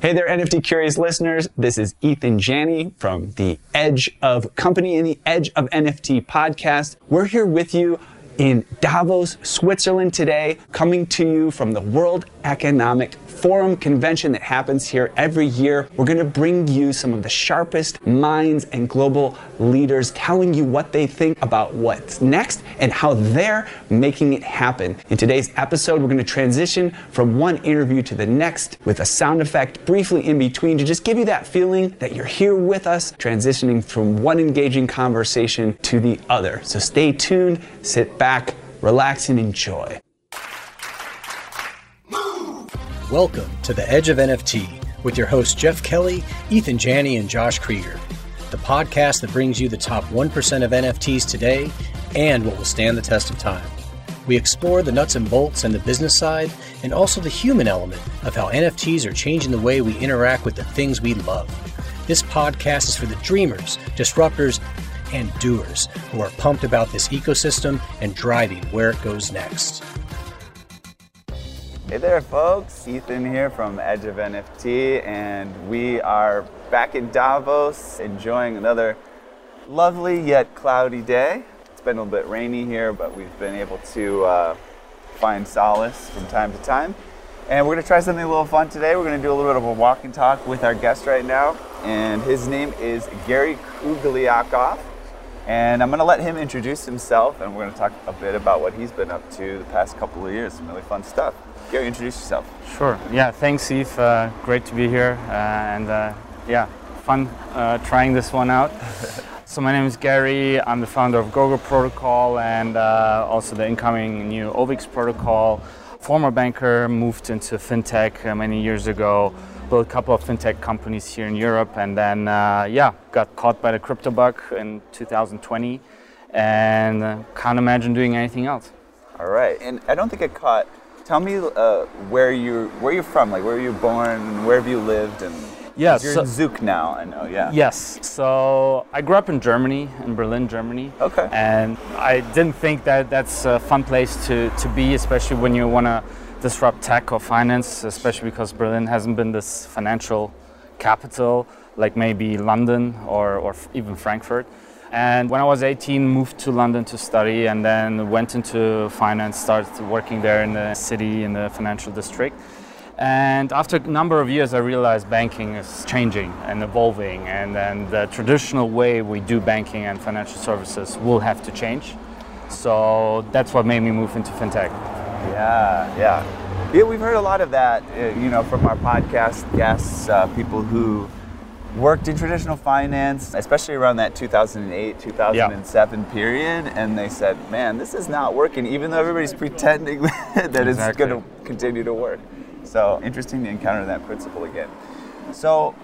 Hey there, NFT curious listeners. This is Ethan Janney from the Edge of Company and the Edge of NFT podcast. We're here with you in Davos, Switzerland today, coming to you from the World Economic Forum convention that happens here every year. We're going to bring you some of the sharpest minds and global leaders telling you what they think about what's next and how they're making it happen. In today's episode, we're going to transition from one interview to the next with a sound effect briefly in between to just give you that feeling that you're here with us, transitioning from one engaging conversation to the other. So stay tuned, sit back, relax, and enjoy. Welcome to the Edge of NFT with your hosts Jeff Kelly, Ethan Janney, and Josh Krieger, the podcast that brings you the top 1% of NFTs today and what will stand the test of time. We explore the nuts and bolts and the business side, and also the human element of how NFTs are changing the way we interact with the things we love. This podcast is for the dreamers, disruptors, and doers who are pumped about this ecosystem and driving where it goes next. Hey there, folks. Ethan here from Edge of NFT, and we are back in Davos enjoying another lovely yet cloudy day. It's been a little bit rainy here, but we've been able to uh, find solace from time to time. And we're going to try something a little fun today. We're going to do a little bit of a walk and talk with our guest right now, and his name is Garry Krugljakow. And I'm going to let him introduce himself, and we're going to talk a bit about what he's been up to the past couple of years. Some really fun stuff. Garry, introduce yourself. Sure. Yeah. Thanks, Eve. Uh, great to be here, uh, and uh, yeah, fun uh, trying this one out. so my name is Garry. I'm the founder of Gogo Protocol and uh, also the incoming new OVIX protocol. Former banker, moved into fintech uh, many years ago. Built a couple of fintech companies here in Europe, and then yeah, got caught by the crypto bug in 2020, and can't imagine doing anything else. All right, and I don't think I caught tell me uh, where you where you're from, like where were you born, where have you lived, and yes, you're so, in Zug now. I know, yeah. Yes, so I grew up in Germany, in Berlin, Germany. Okay. And I didn't think that that's a fun place to to be, especially when you want to disrupt tech or finance, especially because Berlin hasn't been this financial capital like maybe London or, or even Frankfurt. And when I was 18, moved to London to study and then went into finance, started working there in the city, in the financial district. And after a number of years, I realized banking is changing and evolving, and then the traditional way we do banking and financial services will have to change. So that's what made me move into fintech. Yeah, yeah. Yeah, we've heard a lot of that, uh, you know, from our podcast guests, uh, people who worked in traditional finance, especially around that 2008, 2007 yeah. period, and they said, man, this is not working, even though everybody's pretending that exactly. it's going to continue to work. So interesting to encounter that principle again. So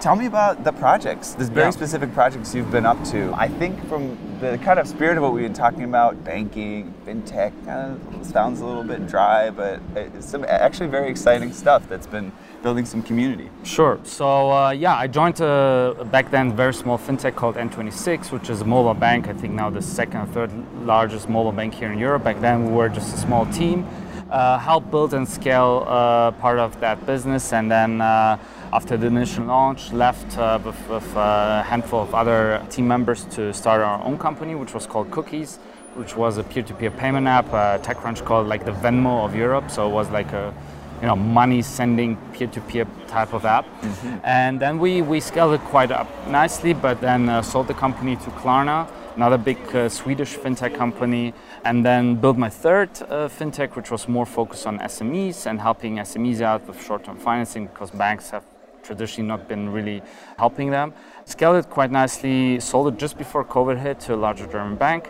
tell me about the projects, the very yeah. specific projects you've been up to. I think from the kind of spirit of what we've been talking about, banking, fintech, kind of sounds a little bit dry, but it's some actually very exciting stuff that's been building some community. Sure. So uh, yeah, I joined a back then very small fintech called N26, which is a mobile bank. I think now the second or third largest mobile bank here in Europe. Back then we were just a small team. Uh, helped build and scale uh, part of that business, and then uh, after the initial launch, left uh, with, with, a handful of other team members to start our own company, which was called Cookies, which was a peer-to-peer payment app. Uh, TechCrunch called like the Venmo of Europe, so it was like a you know, money sending peer-to-peer type of app. Mm-hmm. And then we, we scaled it quite up nicely, but then uh, sold the company to Klarna, another big uh, Swedish fintech company, and then built my third uh, fintech, which was more focused on SMEs and helping SMEs out with short-term financing because banks have traditionally not been really helping them. Scaled it quite nicely, sold it just before COVID hit to a larger German bank,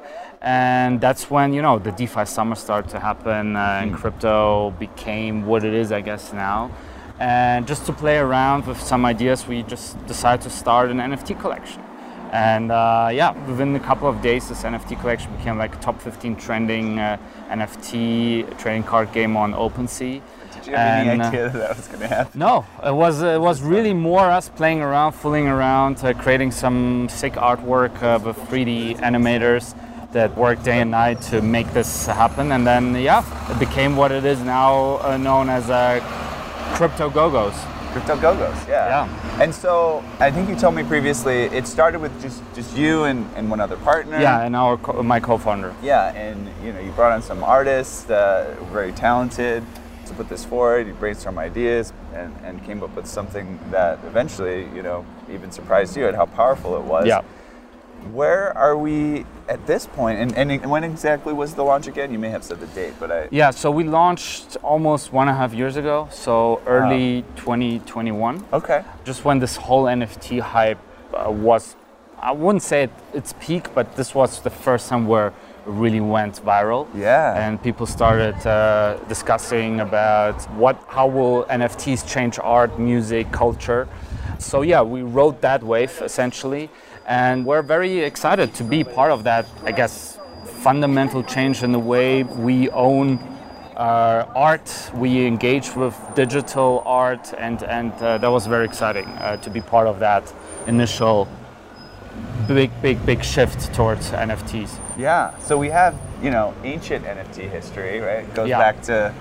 and that's when you know the DeFi summer started to happen uh, and hmm. crypto became what it is, I guess now. And just to play around with some ideas, we just decided to start an NFT collection. And uh, yeah, within a couple of days, this NFT collection became like a top 15 trending uh, NFT trading card game on OpenSea. You have and, any uh, idea that, that was going to happen? No, it was it was really more us playing around, fooling around, uh, creating some sick artwork uh, with 3D animators that worked day and night to make this happen. And then, yeah, it became what it is now uh, known as uh, Crypto Go-Go's. Crypto Go-Go's, yeah. Yeah. And so I think you told me previously it started with just, just you and, and one other partner. Yeah, and our co- my co-founder. Yeah, and you know, you brought on some artists that were very talented put this forward. You brainstormed ideas and, and came up with something that eventually, you know, even surprised you at how powerful it was. Yeah. Where are we at this point? And, and when exactly was the launch again? You may have said the date, but I. Yeah, so we launched almost one and a half years ago, so early 2021. Okay. Just when this whole NFT hype uh, was, I wouldn't say it, its peak, but this was the first time where really went viral. Yeah. And people started uh, discussing about what, how will NFTs change art, music, culture. So yeah, we rode that wave essentially, and we're very excited to be part of that. I guess fundamental change in the way we own uh, art, we engage with digital art, and and uh, that was very exciting uh, to be part of that initial big, big, big shift towards NFTs. Yeah. So we have, you know, ancient NFT history, right? It goes Yeah. back to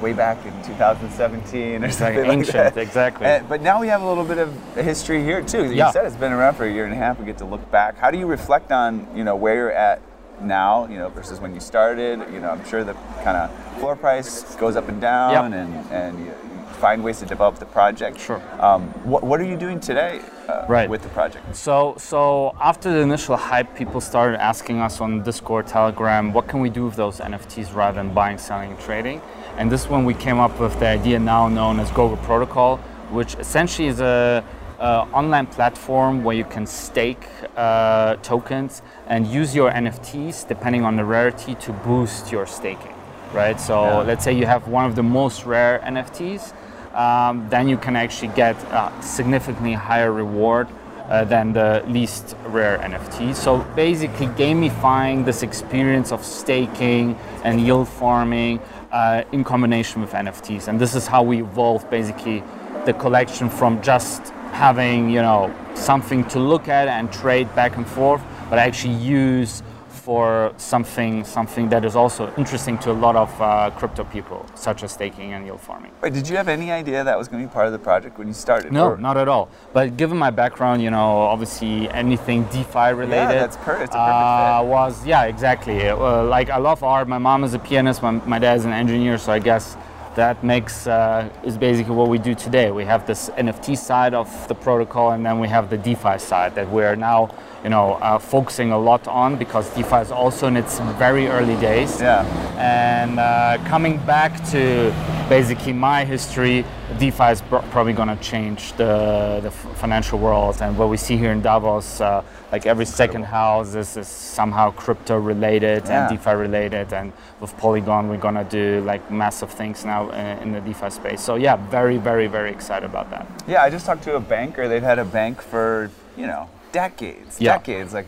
way back in 2017 or It's like something like ancient, that. exactly. Uh, but now we have a little bit of history here too. You Yeah. said it's been around for a year and a half. We get to look back. How do you reflect on, you know, where you're at now, you know, versus when you started? You know, I'm sure the kind of floor price goes up and down, Yep. and and you, you find ways to develop the project. Sure. Um, what what are you doing today uh, Right. with the project? So, so after the initial hype, people started asking us on Discord, Telegram, what can we do with those NFTs rather than buying, selling, trading? And this one we came up with the idea now known as Gogo Protocol, which essentially is a, a online platform where you can stake uh, tokens and use your NFTs depending on the rarity to boost your staking. Right. So Yeah. let's say you have one of the most rare NFTs, um, then you can actually get a significantly higher reward uh, than the least rare NFT. So basically, gamifying this experience of staking and yield farming uh, in combination with NFTs, and this is how we evolved basically the collection from just having you know something to look at and trade back and forth, but actually use for something something that is also interesting to a lot of uh, crypto people, such as staking and yield farming. Wait, did you have any idea that was going to be part of the project when you started? No, Or- not at all. But given my background, you know, obviously anything DeFi related. Yeah, that's per- it's a perfect uh, fit. Was yeah, exactly. Uh, like I love art. My mom is a pianist. My, my dad is an engineer. So I guess that makes uh, is basically what we do today. We have this NFT side of the protocol, and then we have the DeFi side that we are now, you know, uh, focusing a lot on because DeFi is also in its very early days. Yeah. And uh, coming back to basically my history, DeFi is pro- probably going to change the, the financial world. And what we see here in Davos, uh, like every second house is, is somehow crypto related Yeah. and DeFi related. And with Polygon, we're going to do like massive things now in the DeFi space. So yeah, very, very, very excited about that. Yeah, I just talked to a banker. They've had a bank for you know decades, Yeah. decades, like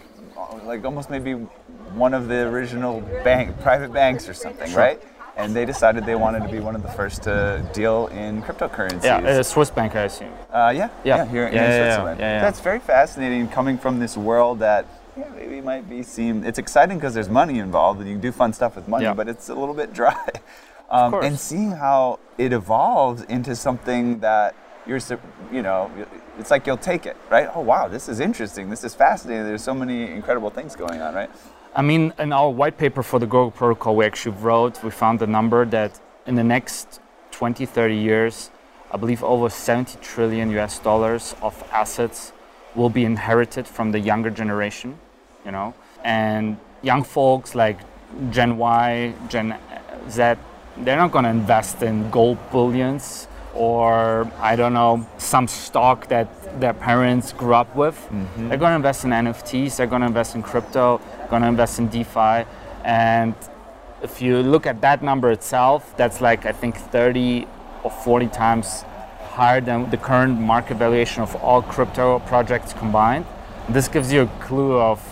like almost maybe one of the original bank private banks or something, right? And they decided they wanted to be one of the first to deal in cryptocurrencies. Yeah, uh, Swiss bank, I assume. Uh, yeah, Yeah. yeah, here, Yeah, in yeah, Switzerland. yeah, yeah. That's very fascinating coming from this world that yeah, maybe might be seem. It's exciting because there's money involved and you can do fun stuff with money, Yeah. but it's a little bit dry. Um, course. and seeing how it evolves into something that you're, you know, it's like you'll take it, right? Oh wow, this is interesting. This is fascinating. There's so many incredible things going on, right? I mean, in our white paper for the Go protocol, we actually wrote, we found the number that in the next 20, 30 years, I believe over 70 trillion US dollars of assets will be inherited from the younger generation, you know, and young folks like Gen Y, Gen Z, they're not going to invest in gold bullions or I don't know some stock that their parents grew up with. Mm-hmm. They're going to invest in NFTs. They're going to invest in crypto. Going to invest in DeFi. And if you look at that number itself, that's like I think 30 or 40 times higher than the current market valuation of all crypto projects combined. This gives you a clue of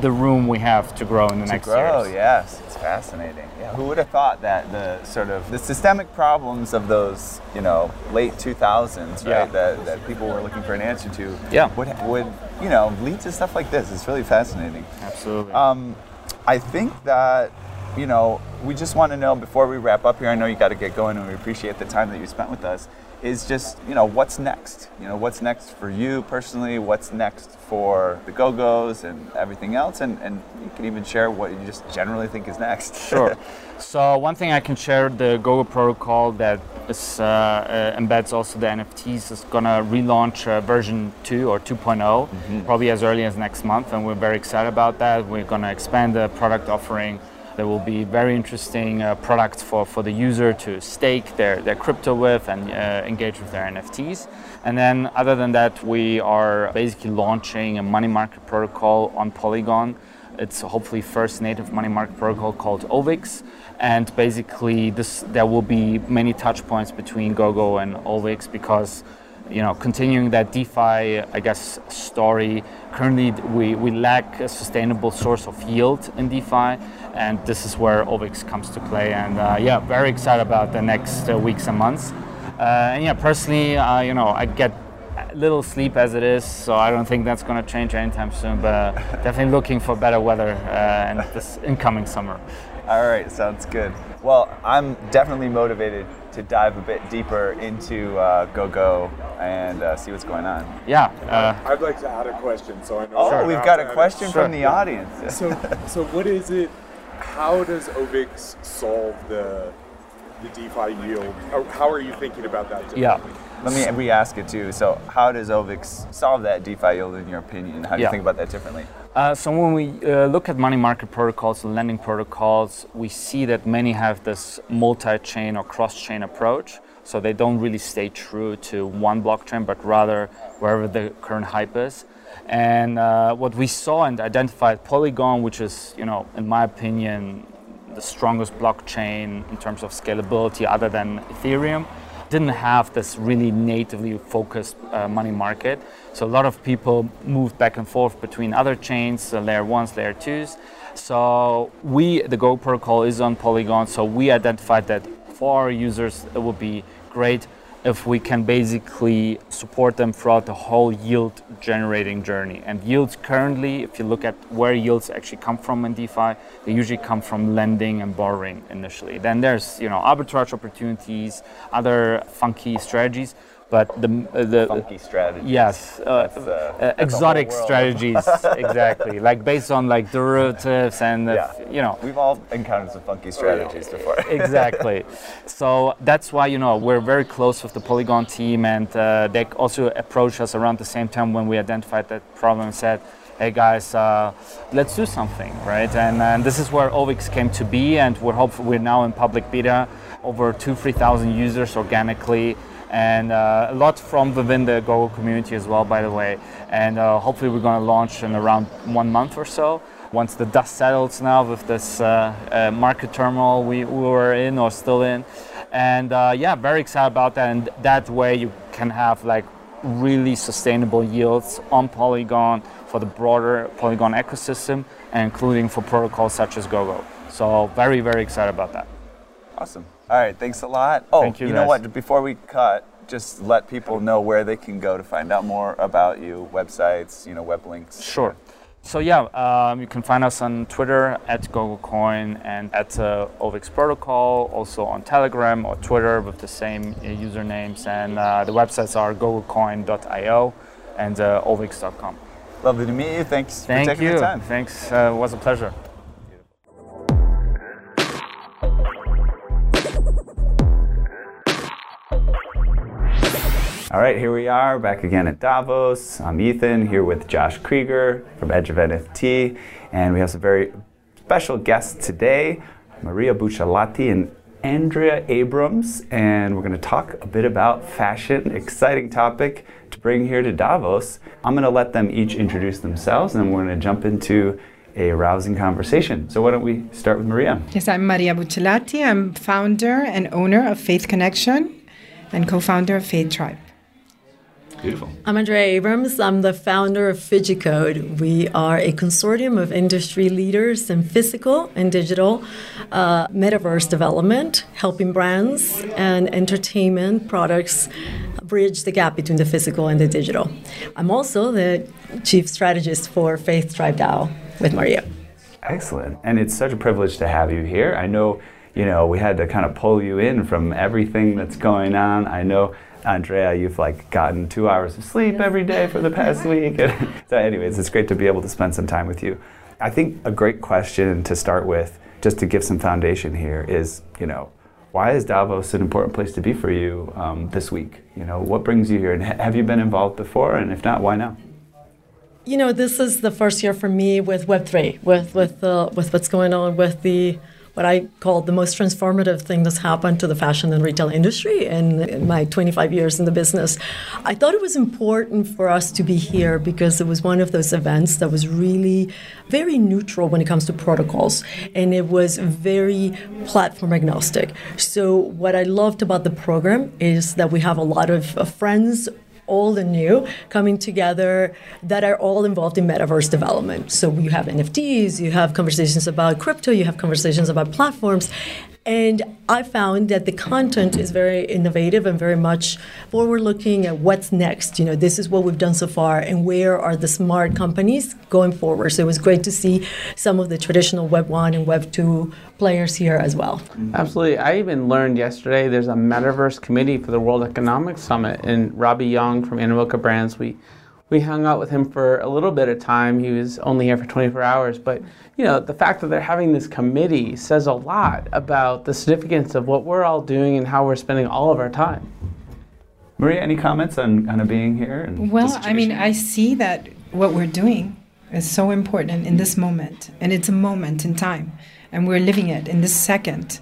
the room we have to grow in the next grow, years. yes, it's fascinating. Yeah, who would have thought that the sort of the systemic problems of those, you know, late 2000s, right, Yeah. that, that people were looking for an answer to, Yeah. would would you know lead to stuff like this? It's really fascinating. Absolutely. Um, I think that you know we just want to know before we wrap up here. I know you got to get going, and we appreciate the time that you spent with us. Is just you know what's next. You know what's next for you personally. What's next for the Go Go's and everything else, and and you can even share what you just generally think is next. Sure. so one thing I can share: the go-go protocol that is, uh, uh, embeds also the NFTs is gonna relaunch uh, version two or 2 mm-hmm. probably as early as next month, and we're very excited about that. We're gonna expand the product offering there will be very interesting uh, products for, for the user to stake their, their crypto with and uh, engage with their NFTs. And then, other than that, we are basically launching a money market protocol on Polygon. It's hopefully first native money market protocol called OVIX. And basically, this there will be many touch points between GoGo and OVIX because you know, continuing that DeFi, I guess, story. Currently, we, we lack a sustainable source of yield in DeFi, and this is where OVIX comes to play. And uh, yeah, very excited about the next uh, weeks and months. Uh, and yeah, personally, uh, you know, I get little sleep as it is, so I don't think that's going to change anytime soon. But definitely looking for better weather uh, in this incoming summer. All right, sounds good. Well, I'm definitely motivated to dive a bit deeper into uh, GoGo and uh, see what's going on. Yeah. Uh, I'd like to add a question, so I know. Oh, sure. we've got a question from the audience. so, so what is it? How does OVIX solve the the DeFi yield? How are you thinking about that? Yeah. Let me re-ask it too. So, how does OVIX solve that DeFi yield in your opinion? How do yeah. you think about that differently? Uh, so when we uh, look at money market protocols and lending protocols, we see that many have this multi-chain or cross-chain approach. So they don't really stay true to one blockchain, but rather wherever the current hype is. And uh, what we saw and identified Polygon, which is, you know, in my opinion, the strongest blockchain in terms of scalability other than Ethereum, didn't have this really natively focused uh, money market. So a lot of people moved back and forth between other chains, uh, layer ones, layer twos. So we, the Go protocol is on Polygon. So we identified that for our users, it would be great if we can basically support them throughout the whole yield generating journey. And yields currently, if you look at where yields actually come from in DeFi, they usually come from lending and borrowing initially. Then there's you know arbitrage opportunities, other funky strategies but the uh, the funky strategies. Yes, uh, uh, exotic strategies, exactly. Like based on like derivatives and yeah. you know. We've all encountered some funky strategies before. exactly. So that's why you know we're very close with the Polygon team, and uh, they also approached us around the same time when we identified that problem and said. Hey guys, uh, let's do something, right? And, and this is where OVIX came to be, and we're hopeful we're now in public beta, over two, three thousand users organically and uh, a lot from within the Go community as well, by the way. And uh, hopefully, we're going to launch in around one month or so. Once the dust settles now with this uh, uh market turmoil we, we, were in or still in, and uh, yeah, very excited about that. And that way, you can have like really sustainable yields on Polygon for the broader Polygon ecosystem, including for protocols such as GoGo. So very, very excited about that. Awesome. All right, thanks a lot. Oh, Thank you, you know what? Before we cut, just let people know where they can go to find out more about you, websites, you know, web links. Sure. So yeah, um, you can find us on Twitter at GoGoCoin and at uh, OVIX Protocol, also on Telegram or Twitter with the same uh, usernames. And uh, the websites are gogocoin.io and uh, ovix.com. Lovely to meet you. Thanks Thank for taking you. the time. Thanks. Uh, it was a pleasure. All right, here we are back again at Davos. I'm Ethan here with Josh Krieger from Edge of NFT, and we have some very special guests today Maria Buccellati and Andrea Abrams, and we're going to talk a bit about fashion. Exciting topic to bring here to Davos. I'm going to let them each introduce themselves, and we're going to jump into a rousing conversation. So why don't we start with Maria? Yes, I'm Maria Buccellati. I'm founder and owner of Faith Connection and co-founder of Faith Tribe. Beautiful. I'm Andrea Abrams. I'm the founder of Phygicode. We are a consortium of industry leaders in physical and digital uh, metaverse development, helping brands and entertainment products bridge the gap between the physical and the digital. I'm also the chief strategist for Faith Tribe DAO with Maria. Excellent. And it's such a privilege to have you here. I know, you know, we had to kind of pull you in from everything that's going on. I know Andrea, you've like gotten two hours of sleep every day for the past week. so, anyways, it's great to be able to spend some time with you. I think a great question to start with, just to give some foundation here, is you know, why is Davos an important place to be for you um, this week? You know, what brings you here, and ha- have you been involved before? And if not, why now? You know, this is the first year for me with Web three, with with uh, with what's going on with the what I call the most transformative thing that's happened to the fashion and retail industry in, in, my 25 years in the business. I thought it was important for us to be here because it was one of those events that was really very neutral when it comes to protocols and it was very platform agnostic. So, what I loved about the program is that we have a lot of, of friends old and new coming together that are all involved in metaverse development. So you have NFTs, you have conversations about crypto, you have conversations about platforms. And I found that the content is very innovative and very much forward looking at what's next. You know, this is what we've done so far and where are the smart companies going forward. So it was great to see some of the traditional Web 1 and Web 2 players here as well. Absolutely. I even learned yesterday there's a metaverse committee for the World Economic Summit and Robby Yung from Animoca Brands we we hung out with him for a little bit of time. He was only here for 24 hours, but you know, the fact that they're having this committee says a lot about the significance of what we're all doing and how we're spending all of our time. Maria, any comments on kind of being here? well, I mean, I see that what we're doing is so important in this moment, and it's a moment in time, and we're living it in this second.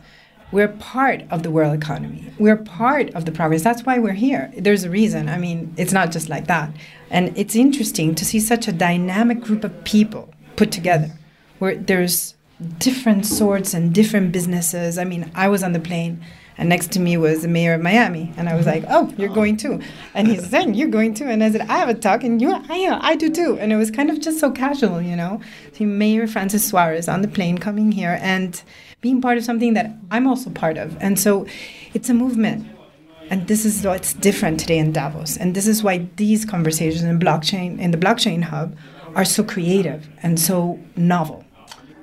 We're part of the world economy. We're part of the progress. That's why we're here. There's a reason. I mean, it's not just like that. And it's interesting to see such a dynamic group of people put together where there's different sorts and different businesses. I mean, I was on the plane and next to me was the mayor of Miami, and I was like, "Oh, you're going too," and he's saying, "You're going too," and I said, "I have a talk, and you, I, I do too," and it was kind of just so casual, you know. See Mayor Francis Suarez on the plane coming here and being part of something that I'm also part of. And so it's a movement. And this is what's different today in Davos. And this is why these conversations in blockchain in the blockchain hub are so creative and so novel.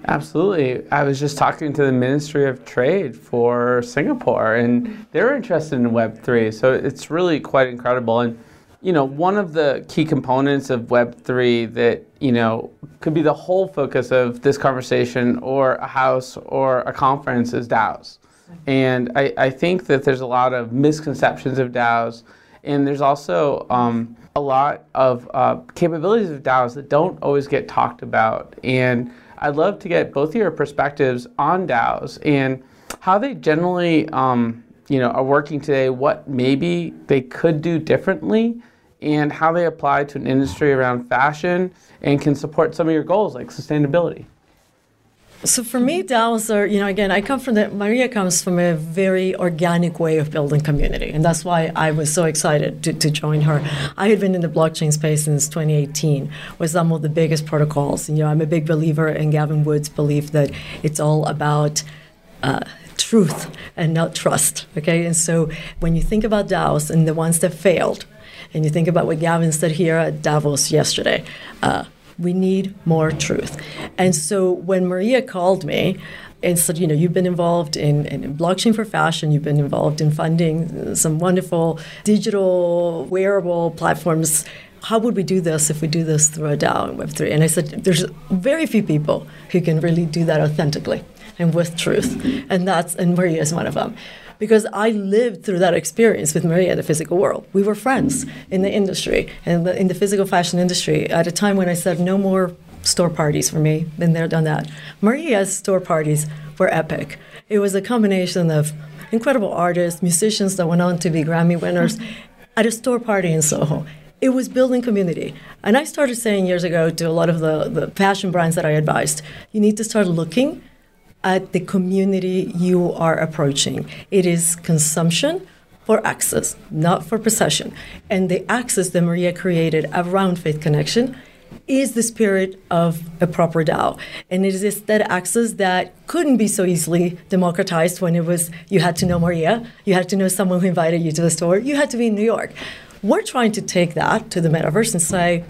Absolutely. I was just talking to the Ministry of Trade for Singapore, and they're interested in Web3. So it's really quite incredible. And you know, one of the key components of Web3 that, you know, could be the whole focus of this conversation or a house or a conference is DAOs. And I, I think that there's a lot of misconceptions of DAOs. And there's also um, a lot of uh, capabilities of DAOs that don't always get talked about. And I'd love to get both of your perspectives on DAOs and how they generally um, you know, are working today, what maybe they could do differently, and how they apply to an industry around fashion and can support some of your goals like sustainability. So for me, DAOs are, you know, again, I come from the, Maria comes from a very organic way of building community. And that's why I was so excited to, to join her. I had been in the blockchain space since 2018 with some of the biggest protocols. You know, I'm a big believer in Gavin Wood's belief that it's all about uh, truth and not trust. Okay, and so when you think about DAOs and the ones that failed, and you think about what Gavin said here at Davos yesterday, uh, we need more truth. And so when Maria called me, and said, you know, you've been involved in, in, blockchain for fashion, you've been involved in funding some wonderful digital wearable platforms. How would we do this if we do this through a DAO and Web3? And I said, there's very few people who can really do that authentically and with truth. And that's and Maria is one of them. Because I lived through that experience with Maria the physical world. We were friends in the industry, in the, in the physical fashion industry, at a time when I said, no more store parties for me. Been there, done that. Maria's store parties were epic. It was a combination of incredible artists, musicians that went on to be Grammy winners at a store party in Soho. It was building community. And I started saying years ago to a lot of the, the fashion brands that I advised, you need to start looking at the community you are approaching. It is consumption for access, not for possession. And the access that Maria created around Faith Connection is the spirit of a proper DAO. And it is that access that couldn't be so easily democratized when it was you had to know Maria, you had to know someone who invited you to the store, you had to be in New York. We're trying to take that to the metaverse and say,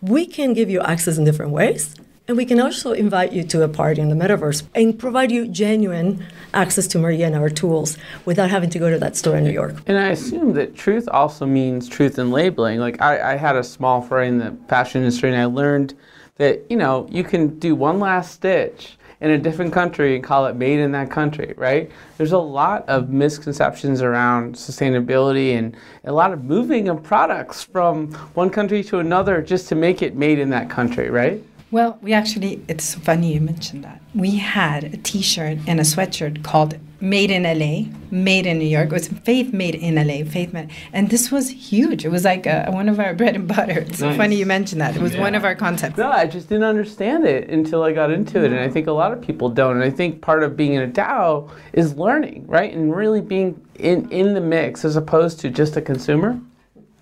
we can give you access in different ways And we can also invite you to a party in the metaverse and provide you genuine access to Maria and our tools without having to go to that store in New York. And I assume that truth also means truth in labeling. Like I, I had a small fray in the fashion industry and I learned that, you know, you can do one last stitch in a different country and call it made in that country, right? There's a lot of misconceptions around sustainability and a lot of moving of products from one country to another just to make it made in that country, right? Well, we actually, it's funny you mentioned that. We had a t shirt and a sweatshirt called Made in LA, Made in New York. It was Faith Made in LA, Faith Made. And this was huge. It was like a, one of our bread and butter. It's nice. so funny you mentioned that. It was yeah. one of our concepts. No, I just didn't understand it until I got into it. And I think a lot of people don't. And I think part of being in a DAO is learning, right? And really being in, in the mix as opposed to just a consumer.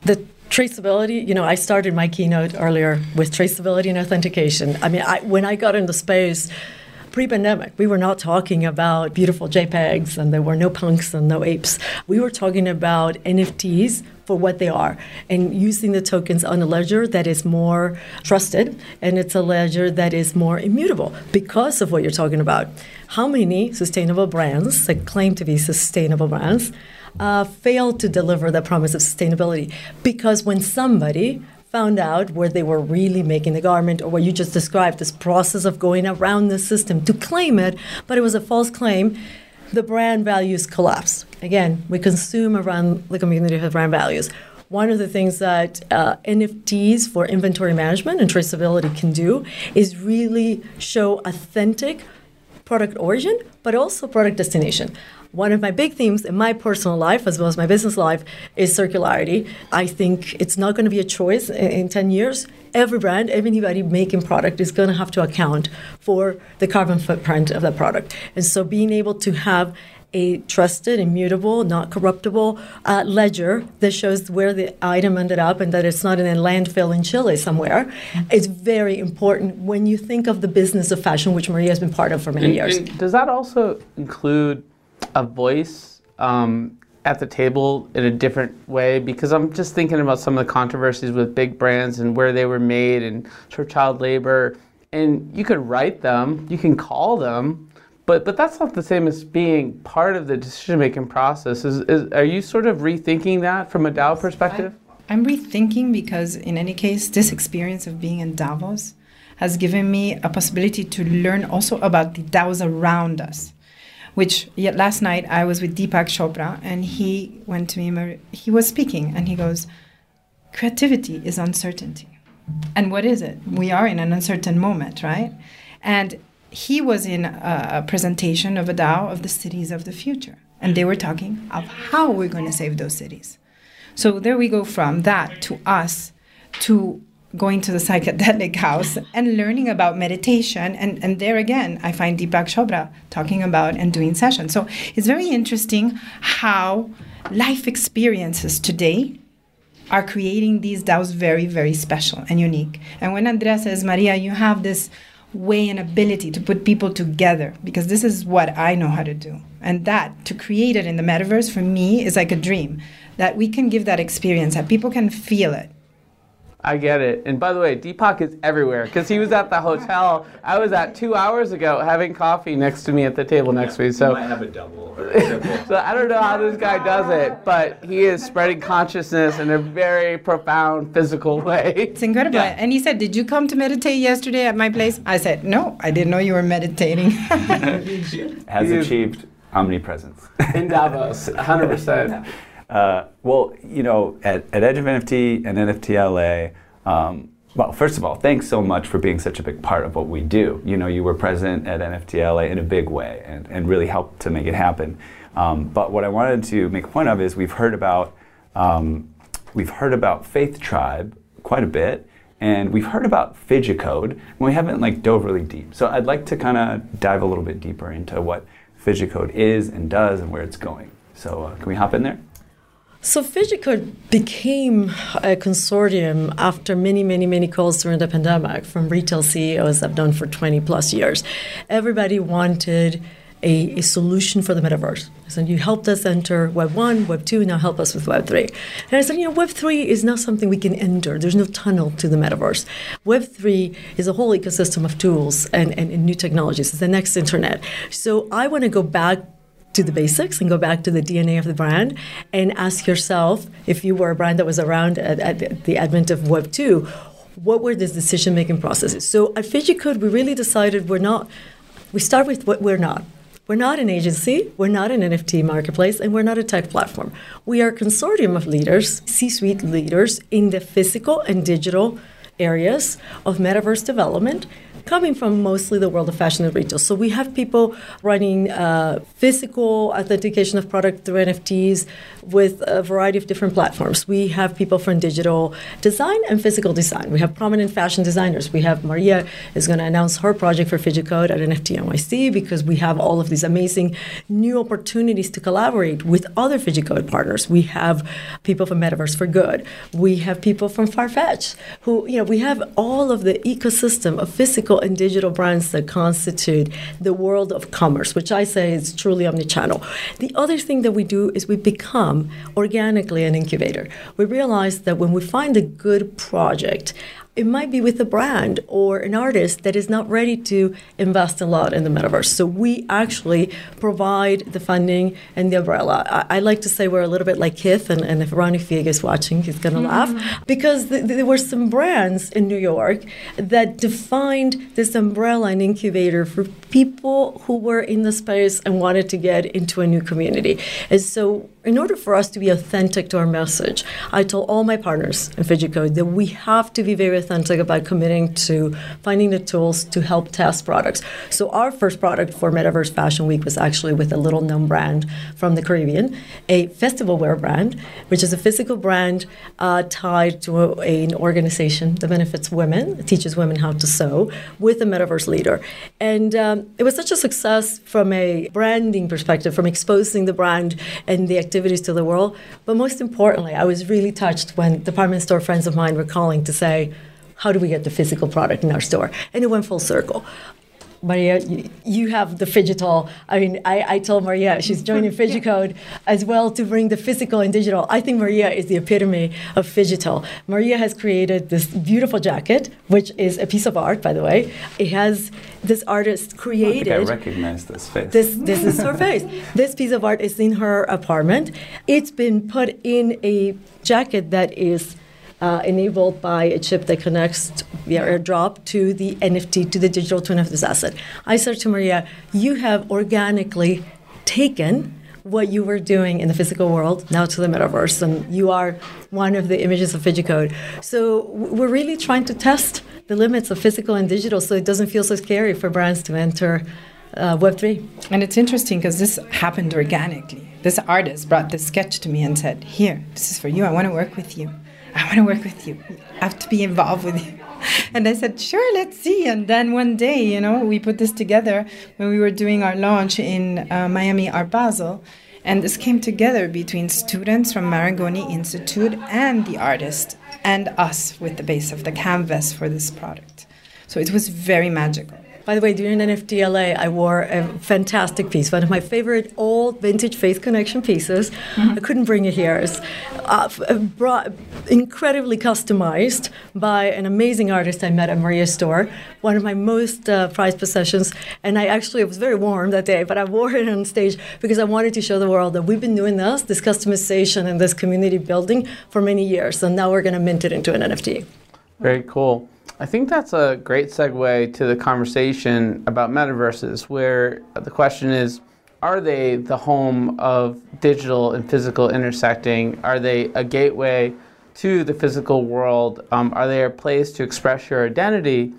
The traceability you know i started my keynote earlier with traceability and authentication. I mean I, when i got into space pre-pandemic we were not talking about beautiful jpegs and there were no punks and no apes. We were talking about nfts for what they are and using the tokens on a ledger that is more trusted and it's a ledger that is more immutable because of what you're talking about. How many sustainable brands that claim to be sustainable brands uh, failed to deliver the promise of sustainability. Because when somebody found out where they were really making the garment or what you just described this process of going around the system to claim it but it was a false claim the brand values collapse. Again we consume around the community of brand values. One of the things that uh, NFTs for inventory management and traceability can do is really show authentic product origin, but also product destination one of my big themes in my personal life as well as my business life is circularity. I think it's not going to be a choice in, in 10 years. Every brand, everybody making product is going to have to account for the carbon footprint of that product. And so being able to have a trusted, immutable, not corruptible uh, ledger that shows where the item ended up and that it's not in a landfill in Chile somewhere is very important when you think of the business of fashion, which Maria has been part of for many and, years. And does that also include a voice um, at the table in a different way because I'm just thinking about some of the controversies with big brands and where they were made and of child labor. And you could write them, you can call them, but but that's not the same as being part of the decision making process. Is, is are you sort of rethinking that from a DAO perspective? I, I'm rethinking because in any case, this experience of being in Davos has given me a possibility to learn also about the DAOs around us which yet last night I was with Deepak Chopra and he went to me, he was speaking and he goes, creativity is uncertainty. And what is it? We are in an uncertain moment, right? And he was in a presentation of a DAO of the cities of the future. And they were talking of how we're going to save those cities. So there we go from that to us to going to the psychedelic house and learning about meditation. And, and there again, I find Deepak Chopra talking about and doing sessions. So it's very interesting how life experiences today are creating these DAOs very, very special and unique. And when Andrea says, Maria, you have this way and ability to put people together, because this is what I know how to do. And that, to create it in the metaverse, for me, is like a dream that we can give that experience, that people can feel it I get it. And by the way, Deepak is everywhere because he was at the hotel I was at two hours ago having coffee next to me at the table next to me. So I have a double. so I don't know how this guy does it, but he is spreading consciousness in a very profound physical way. It's incredible. Yeah. And he said, "Did you come to meditate yesterday at my place?" I said, "No, I didn't know you were meditating." Has achieved omnipresence in Davos, 100 percent. Uh, well, you know, at, at Edge of NFT and NFT LA, um, well, first of all, thanks so much for being such a big part of what we do. You know, you were present at NFT LA in a big way and, and really helped to make it happen. Um, but what I wanted to make a point of is we've heard about um, we've heard about Faith Tribe quite a bit, and we've heard about Phygicode, and we haven't like dove really deep. So I'd like to kind of dive a little bit deeper into what Phygicode is and does and where it's going. So uh, can we hop in there? So Phygicode became a consortium after many, many, many calls during the pandemic from retail CEOs I've known for 20 plus years. Everybody wanted a, a, solution for the metaverse. So you helped us enter Web 1, Web 2, now help us with Web 3. And I said, you know, Web 3 is not something we can enter. There's no tunnel to the metaverse. Web 3 is a whole ecosystem of tools and, and, and new technologies. It's the next internet. So I want to go back to the basics and go back to the DNA of the brand and ask yourself if you were a brand that was around at, at the advent of Web 2, what were the decision making processes? So at Phygicode, we really decided we're not, we start with what we're not. We're not an agency, we're not an NFT marketplace, and we're not a tech platform. We are a consortium of leaders, C suite leaders in the physical and digital areas of metaverse development coming from mostly the world of fashion and retail. So we have people running uh, physical authentication of product through NFTs with a variety of different platforms. We have people from digital design and physical design. We have prominent fashion designers. We have Maria is going to announce her project for Phygicode at NFT NYC because we have all of these amazing new opportunities to collaborate with other Phygicode partners. We have people from Metaverse for Good. We have people from Farfetch who, you know, we have all of the ecosystem of physical and digital brands that constitute the world of commerce, which I say is truly omnichannel. The other thing that we do is we become organically an incubator. We realize that when we find a good project, it might be with a brand or an artist that is not ready to invest a lot in the metaverse. So we actually provide the funding and the umbrella. I, I like to say we're a little bit like Kith, and, and if Ronnie Fieg is watching, he's going to mm-hmm. laugh because th- there were some brands in New York that defined this umbrella and incubator for people who were in the space and wanted to get into a new community. And so in order for us to be authentic to our message, I told all my partners in Phygicode that we have to be very authentic about committing to finding the tools to help test products. So our first product for Metaverse Fashion Week was actually with a little known brand from the Caribbean, a festival wear brand, which is a physical brand uh, tied to a, an organization that benefits women, teaches women how to sew, with a Metaverse leader. And um, it was such a success from a branding perspective, from exposing the brand and the activities to the world. But most importantly, I was really touched when department store friends of mine were calling to say, how do we get the physical product in our store? And it went full circle. Maria, you, have the phygital. I mean, I, I told Maria she's joining Phygicode as well to bring the physical and digital. I think Maria is the epitome of phygital. Maria has created this beautiful jacket, which is a piece of art, by the way. It has this artist created. I, I recognize this face. This, this is her face. This piece of art is in her apartment. It's been put in a jacket that is uh, enabled by a chip that connects via AirDrop to the NFT, to the digital twin of this asset. I said to Maria, you have organically taken what you were doing in the physical world now to the metaverse, and you are one of the images of Phygicode. So we're really trying to test the limits of physical and digital so it doesn't feel so scary for brands to enter uh, Web3. And it's interesting because this happened organically. This artist brought this sketch to me and said, Here, this is for you. I want to work with you. I want to work with you. I have to be involved with you. And I said, sure, let's see. And then one day, you know, we put this together when we were doing our launch in uh, Miami Art Basel. And this came together between students from Marangoni Institute and the artist and us with the base of the canvas for this product. So it was very magical. By the way, during NFT LA, I wore a fantastic piece, one of my favorite old vintage Faith Connection pieces. Mm-hmm. I couldn't bring it here. It's uh, uh, brought, incredibly customized by an amazing artist I met at Maria's store, one of my most uh, prized possessions. And I actually, it was very warm that day, but I wore it on stage because I wanted to show the world that we've been doing this, this customization and this community building for many years. And now we're going to mint it into an NFT. Very cool. I think that's a great segue to the conversation about metaverses, where the question is are they the home of digital and physical intersecting? Are they a gateway to the physical world? Um, are they a place to express your identity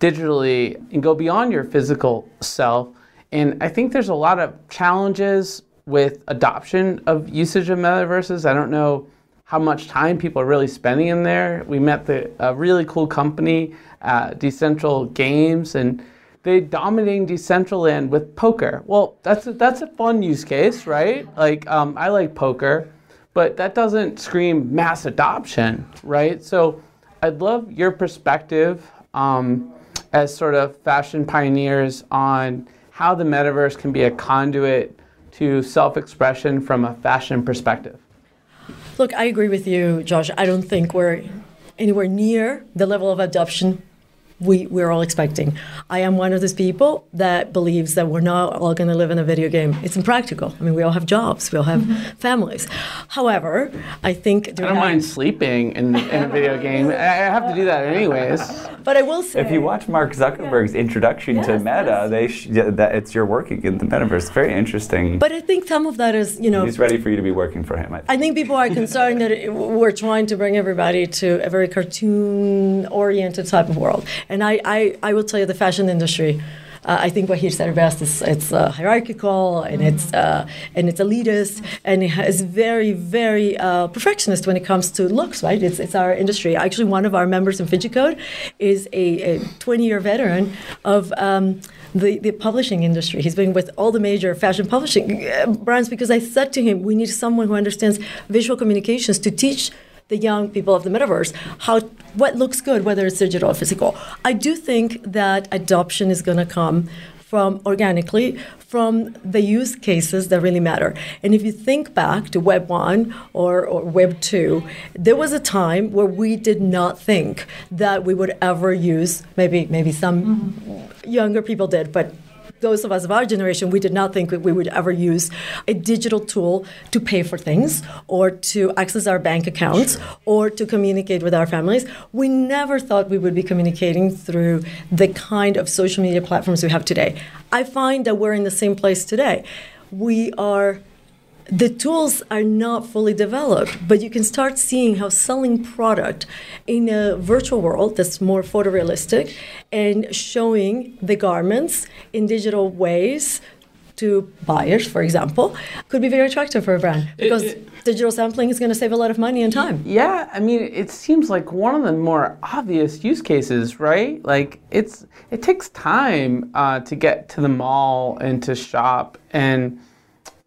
digitally and go beyond your physical self? And I think there's a lot of challenges with adoption of usage of metaverses. I don't know how much time people are really spending in there. We met the, a really cool company, uh, Decentral Games, and they dominating Decentraland with poker. Well, that's a, that's a fun use case, right? Like um, I like poker, but that doesn't scream mass adoption, right? So I'd love your perspective um, as sort of fashion pioneers on how the metaverse can be a conduit to self-expression from a fashion perspective. Look, I agree with you, Josh. I don't think we're anywhere near the level of adoption we, we're all expecting. I am one of those people that believes that we're not all going to live in a video game. It's impractical. I mean, we all have jobs, we all have mm-hmm. families. However, I think. I don't mind sleeping in, in a video game. I have to do that anyways. But I will say. If you watch Mark Zuckerberg's yeah. introduction yes, to Meta, yes. they sh- that it's you're working in the metaverse. Very interesting. But I think some of that is, you know. He's ready for you to be working for him. I think, I think people are concerned that we're trying to bring everybody to a very cartoon oriented type of world. And I, I, I will tell you the fashion industry. Uh, I think what he said best is it's uh, hierarchical and it's uh, and it's elitist and it is very very uh, perfectionist when it comes to looks. Right? It's, it's our industry. Actually, one of our members in Phygicode is a, 20 year veteran of. Um, the, the publishing industry. He's been with all the major fashion publishing uh, brands because I said to him, we need someone who understands visual communications to teach the young people of the metaverse how what looks good, whether it's digital or physical. I do think that adoption is going to come from organically from the use cases that really matter. And if you think back to Web 1 or, or, Web 2, there was a time where we did not think that we would ever use, maybe, maybe some mm-hmm. younger people did, but those of us of our generation, we did not think that we would ever use a digital tool to pay for things or to access our bank accounts sure. or to communicate with our families. We never thought we would be communicating through the kind of social media platforms we have today. I find that we're in the same place today. We are the tools are not fully developed, but you can start seeing how selling product in a virtual world that's more photorealistic and showing the garments in digital ways to buyers, for example, could be very attractive for a brand because it, it, digital sampling is going to save a lot of money and time. Yeah, I mean, it seems like one of the more obvious use cases, right? Like it's it takes time uh, to get to the mall and to shop and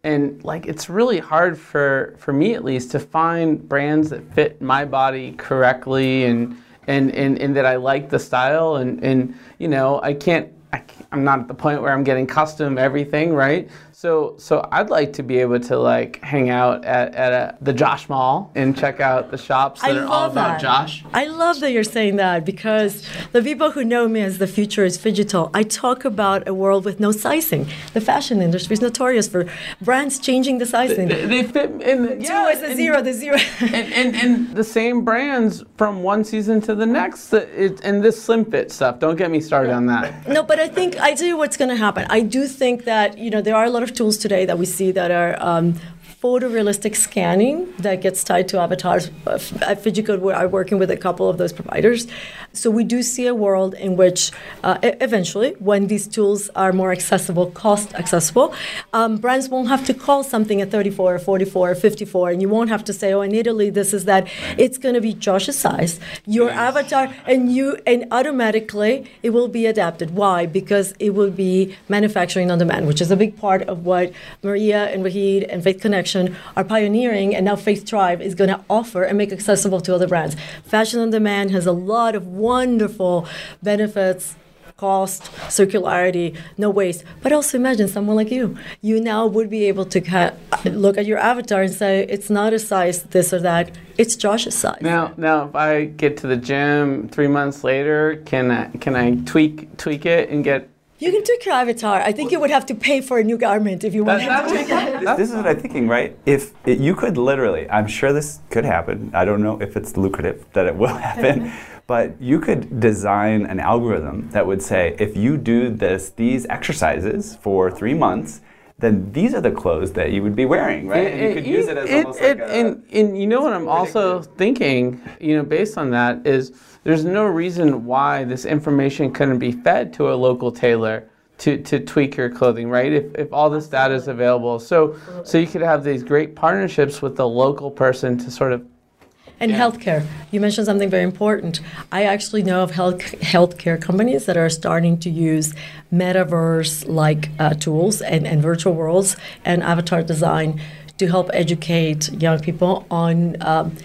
and like it's really hard for for me at least to find brands that fit my body correctly and and and, and that I like the style. And and you know I can't I, am not at the point where I'm getting custom everything right so so I'd like to be able to like hang out at, at a, the Josh Mall and check out the shops that I are all about that. Josh. I love that you're saying that because the people who know me as the future is phygital, I talk about a world with no sizing. The fashion industry is notorious for brands changing the sizing. They, they fit in the, yeah, Two is a zero, the zero. and, and, and the same brands from one season to the next. It, and this slim fit stuff. Don't get me started on that. No, but I think I tell you what's going to happen. I do think that you know there are a lot of tools today that we see that are um, photorealistic scanning that gets tied to avatars. At Phygicode, we are working with a couple of those providers. So we do see a world in which uh, eventually, when these tools are more accessible, cost accessible, um, brands won't have to call something a 34 or 44 or 54, and you won't have to say, oh, in Italy, this is that. It's going to be Josh's size, your yes. avatar, and you, and automatically it will be adapted. Why? Because it will be manufacturing on demand, which is a big part of what Maria and Wahid and Faith Connection are pioneering, and now Faith Tribe is going to offer and make accessible to other brands. Fashion on demand has a lot of wonderful benefits cost, circularity, no waste. But also imagine someone like you. You now would be able to ca- look at your avatar and say, it's not a size this or that. It's Josh's size. Now, now, if I get to the gym three months later, can I can I tweak tweak it and get you can tweak your avatar. I think you would have to pay for a new garment if you wanted to tweak it. This is what I'm thinking, right? If it, you could literally, I'm sure this could happen. I don't know if it's lucrative that it will happen, but you could design an algorithm that would say, if you do this, these exercises for three months, then these are the clothes that you would be wearing, right? It, and you could use it as it, almost like a, and, and you know what I'm also thinking, you know, based on that is there's no reason why this information couldn't be fed to a local tailor to, to tweak your clothing, right? If, if all this data is available. So, so you could have these great partnerships with the local person to sort of and yeah. healthcare. You mentioned something very important. I actually know of health healthcare companies that are starting to use metaverse like uh, tools and, and virtual worlds and avatar design to help educate young people on um,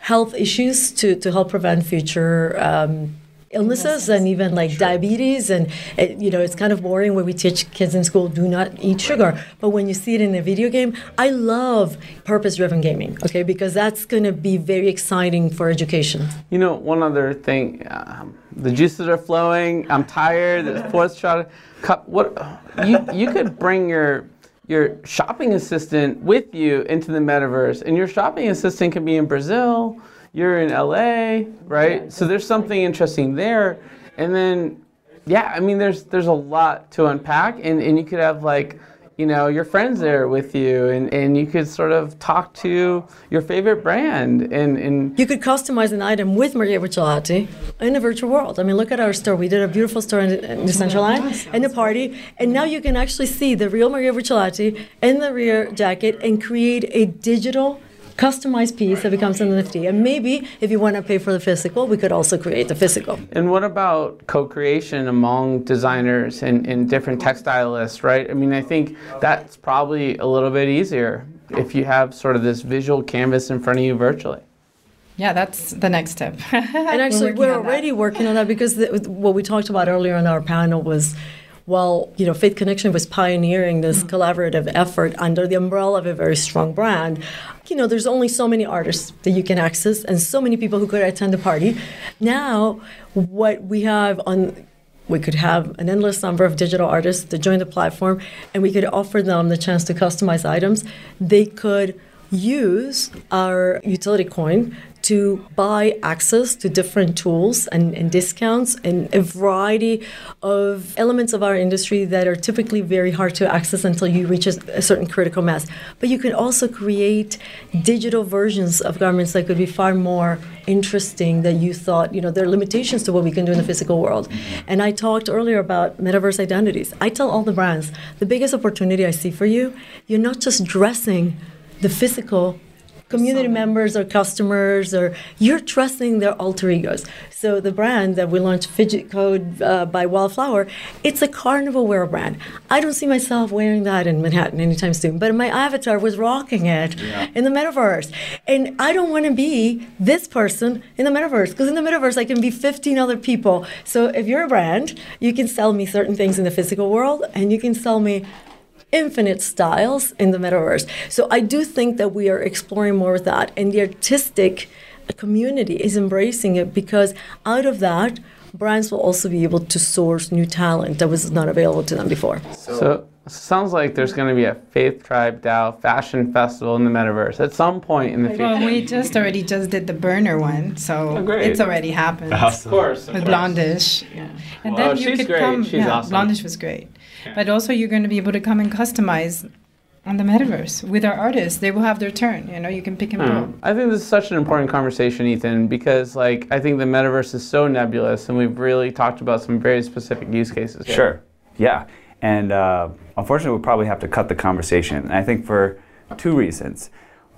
health issues to, to help prevent future um, illnesses and even like diabetes and it, you know it's kind of boring when we teach kids in school do not eat sugar but when you see it in a video game i love purpose driven gaming okay because that's going to be very exciting for education You know, one other thing, um, the juices are flowing. I'm tired. The fourth shot cup. What you you could bring your your shopping assistant with you into the metaverse, and your shopping assistant can be in Brazil. You're in LA, right? So there's something interesting there, and then yeah, I mean, there's there's a lot to unpack, and, and you could have like, you know, your friends there with you, and, and you could sort of talk to your favorite brand, and, and You could customize an item with Maria Buccellati in a virtual world. I mean, look at our store. We did a beautiful store in, in Decentraland and the party, and now you can actually see the real Maria Buccellati in the rear jacket and create a digital customized piece that becomes an NFT. And maybe if you want to pay for the physical, we could also create the physical. And what about co-creation among designers and, and different textilists, right? I mean, I think that's probably a little bit easier if you have sort of this visual canvas in front of you virtually. Yeah, that's the next step. And actually, we're, already working on that because the, what we talked about earlier in our panel was, well, you know, Faith Connection was pioneering this mm-hmm. collaborative effort under the umbrella of a very strong brand. You know, there's only so many artists that you can access and so many people who could attend the party. Now, what we have on we could have an endless number of digital artists to join the platform and we could offer them the chance to customize items. They could use our utility coin to buy access to different tools and, and, discounts and a variety of elements of our industry that are typically very hard to access until you reach a, certain critical mass. But you can also create digital versions of garments that could be far more interesting than you thought. You know, there are limitations to what we can do in the physical world. And I talked earlier about metaverse identities. I tell all the brands the biggest opportunity I see for you, you're not just dressing the physical community members or customers or you're trusting their alter egos. So the brand that we launched Phygicode uh, by wildflower it's a carnival wear brand. I don't see myself wearing that in manhattan anytime soon but my avatar was rocking it yeah. in the metaverse. And i don't want to be this person in the metaverse because in the metaverse i can be 15 other people. So if you're a brand you can sell me certain things in the physical world and you can sell me infinite styles in the metaverse. So I do think that we are exploring more of that, and the artistic community is embracing it because out of that, brands will also be able to source new talent that was not available to them before. So, so sounds like there's going to be a Faith Tribe DAO fashion festival in the metaverse at some point in the future. Well, we just already just did the burner one, so oh, it's already happened. Awesome. Of course. With Blondish. Yeah. And well, then you could great. come. She's yeah, awesome. Blondish was great. But also, you're going to be able to come and customize on the metaverse with our artists. They will have their turn. You know, you can pick and pull. Hmm. I think this is such an important conversation, Ethan, because like I think the metaverse is so nebulous, and we've really talked about some very specific use cases. Here. Sure. Yeah. And uh, unfortunately, we'll probably have to cut the conversation. And I think for two reasons.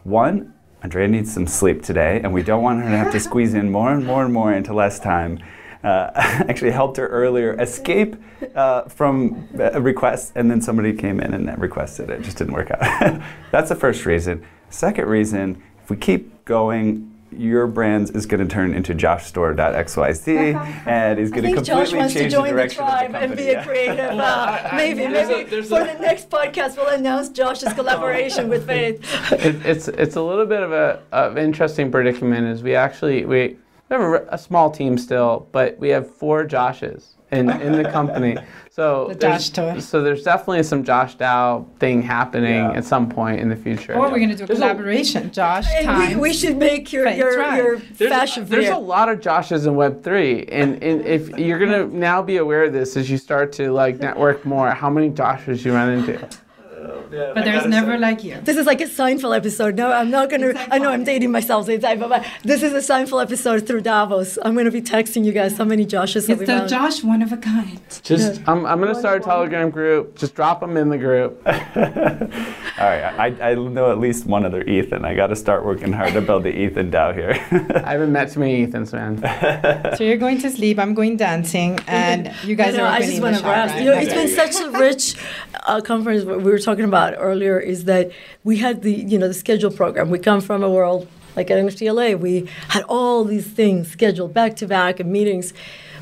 One, Andrea needs some sleep today, and we don't want her to have to squeeze in more and more and more into less time uh, actually helped her earlier escape uh, from a request, and then somebody came in and requested it. It just didn't work out. That's the first reason. Second reason, if we keep going, your brands is going to turn into joshstore.xyz and is going to completely Josh wants change to join the direction the tribe the and be a creative. Uh, maybe, maybe a, for a, the next podcast we'll announce Josh's collaboration with Faith. It, it's it's a little bit of a of interesting predicament. Is we actually we we have a, a, small team still, but we have four Joshes in, in the company. So the Josh toy. So there's definitely some Josh DAO thing happening yeah. at some point in the future. Or we're going to do a there's collaboration, a, Josh time. We, we, should make your your, right. your there's, fashion. There's a lot of Joshes in Web three, and, and if you're going to now be aware of this as you start to like network more, how many Joshes you run into. Yeah, but there's never like you. This is like a Seinfeld episode. No, I'm not gonna. I know I'm dating myself inside, but, but this is a Seinfeld episode through Davos. I'm gonna be texting you guys how many Joshes. It's the Josh one of a kind. Just, yeah. I'm, I'm gonna start a Telegram group. Just drop them in the group. All right, I, I know at least one other Ethan. I got to start working hard to build the Ethan DAO here. I haven't met too many Ethans, man. so you're going to sleep. I'm going dancing, and you guys know, are. I just want to right? You know, it's been such a rich uh, conference. We were talking about earlier is that we had the you know the schedule program. We come from a world like at NFTLA, we had all these things scheduled back to back and meetings.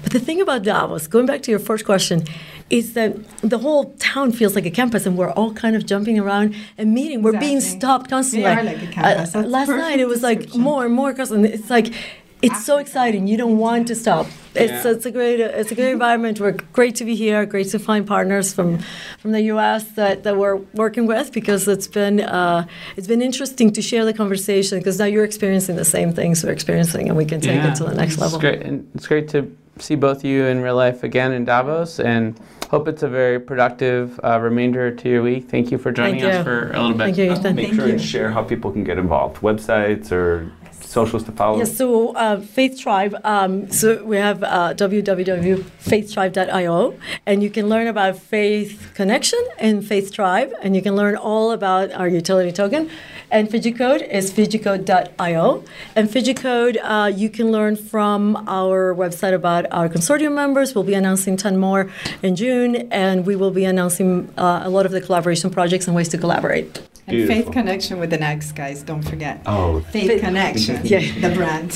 But the thing about Davos, going back to your first question, is that the whole town feels like a campus and we're all kind of jumping around and meeting. We're being stopped constantly. We are like a campus. Uh, last night it was like more and more customers. It's like it's so exciting. You don't want to stop. It's it's a great it's a great environment. We're great to be here. Great to find partners from from the U.S. that, that we're working with because it's been uh, it's been interesting to share the conversation because now you're experiencing the same things we're experiencing and we can take it to the next level. It's great, and it's great to see both of you in real life again in Davos, and hope it's a very productive uh, remainder to your week. Thank you for joining Thank us you. for a little bit. Thank you, Ethan. Make Thank sure you. and share how people can get involved. Websites or socials to follow. Yes, so uh, Faith Tribe. Um, so we have uh, www.faithtribe.io, and you can learn about Faith Connection and Faith Tribe, and you can learn all about our utility token. And Phygicode is phygicode.io. And Phygicode, uh, you can learn from our website about our consortium members. We'll be announcing 10 more in June, and we will be announcing uh, a lot of the collaboration projects and ways to collaborate. And Beautiful. Faith Connection with an X, guys. Don't forget. Oh, Faith Connection, Yeah. the brand.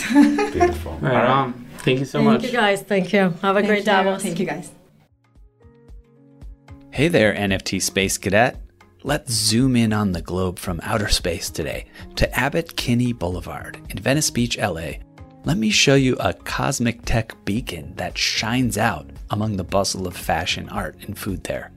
beautiful. Right on. Thank you so Thank much. Thank you guys. Thank you. Have a Thank great you. Davos. Thank you, guys. Hey there, NFT Space Cadet. Let's zoom in on the globe from outer space today to Abbott Kinney Boulevard in Venice Beach, LA. Let me show you a cosmic tech beacon that shines out among the bustle of fashion, art, and food there.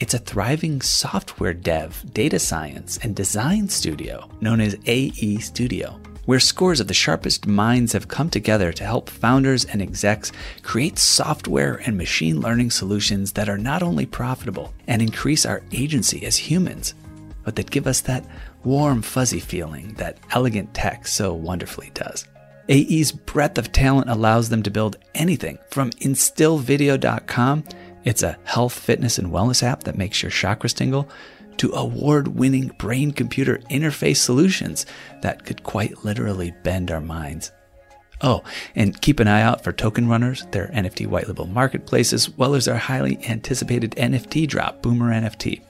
It's a thriving software dev, data science, and design studio known as AE Studio, where scores of the sharpest minds have come together to help founders and execs create software and machine learning solutions that are not only profitable and increase our agency as humans, but that give us that warm, fuzzy feeling that elegant tech so wonderfully does. AE's breadth of talent allows them to build anything from instillvideo.com, it's a health, fitness, and wellness app that makes your chakras tingle, to award winning brain computer interface solutions that could quite literally bend our minds. Oh, and keep an eye out for Token Runners, their NFT white label marketplace, as well as our highly anticipated NFT drop, Boomer NFT.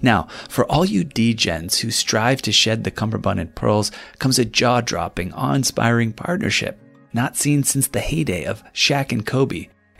Now, for all you degens who strive to shed the cummerbund and pearls, comes a jaw dropping, awe inspiring partnership, not seen since the heyday of Shaq and Kobe.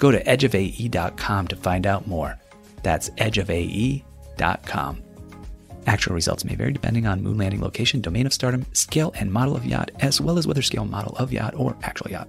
Go to edgeofae.com to find out more. That's edgeofae.com. Actual results may vary depending on moon landing location, domain of stardom, scale and model of yacht, as well as whether scale model of yacht or actual yacht.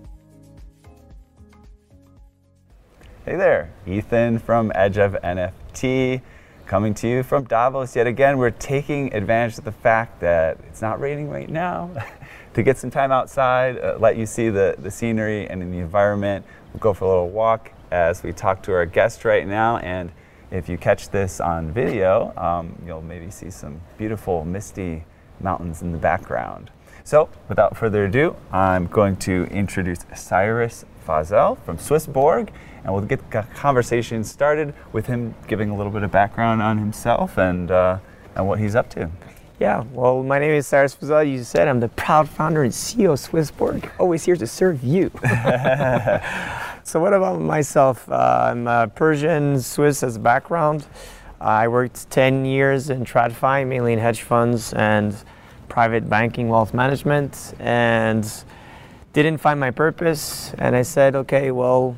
Hey there, Ethan from Edge of NFT, coming to you from Davos yet again. We're taking advantage of the fact that it's not raining right now to get some time outside, uh, let you see the, the scenery and the environment. We'll go for a little walk as we talk to our guest right now. And if you catch this on video, um, you'll maybe see some beautiful misty mountains in the background. So, without further ado, I'm going to introduce Cyrus Fazel from Swissborg, and we'll get the conversation started with him giving a little bit of background on himself and, uh, and what he's up to. Yeah, well, my name is Cyrus Fazel. You said I'm the proud founder and CEO of Swissborg. Always here to serve you. so, what about myself? Uh, I'm a Persian Swiss as a background. I worked 10 years in TradFi, mainly in hedge funds and private banking, wealth management, and didn't find my purpose. And I said, okay, well,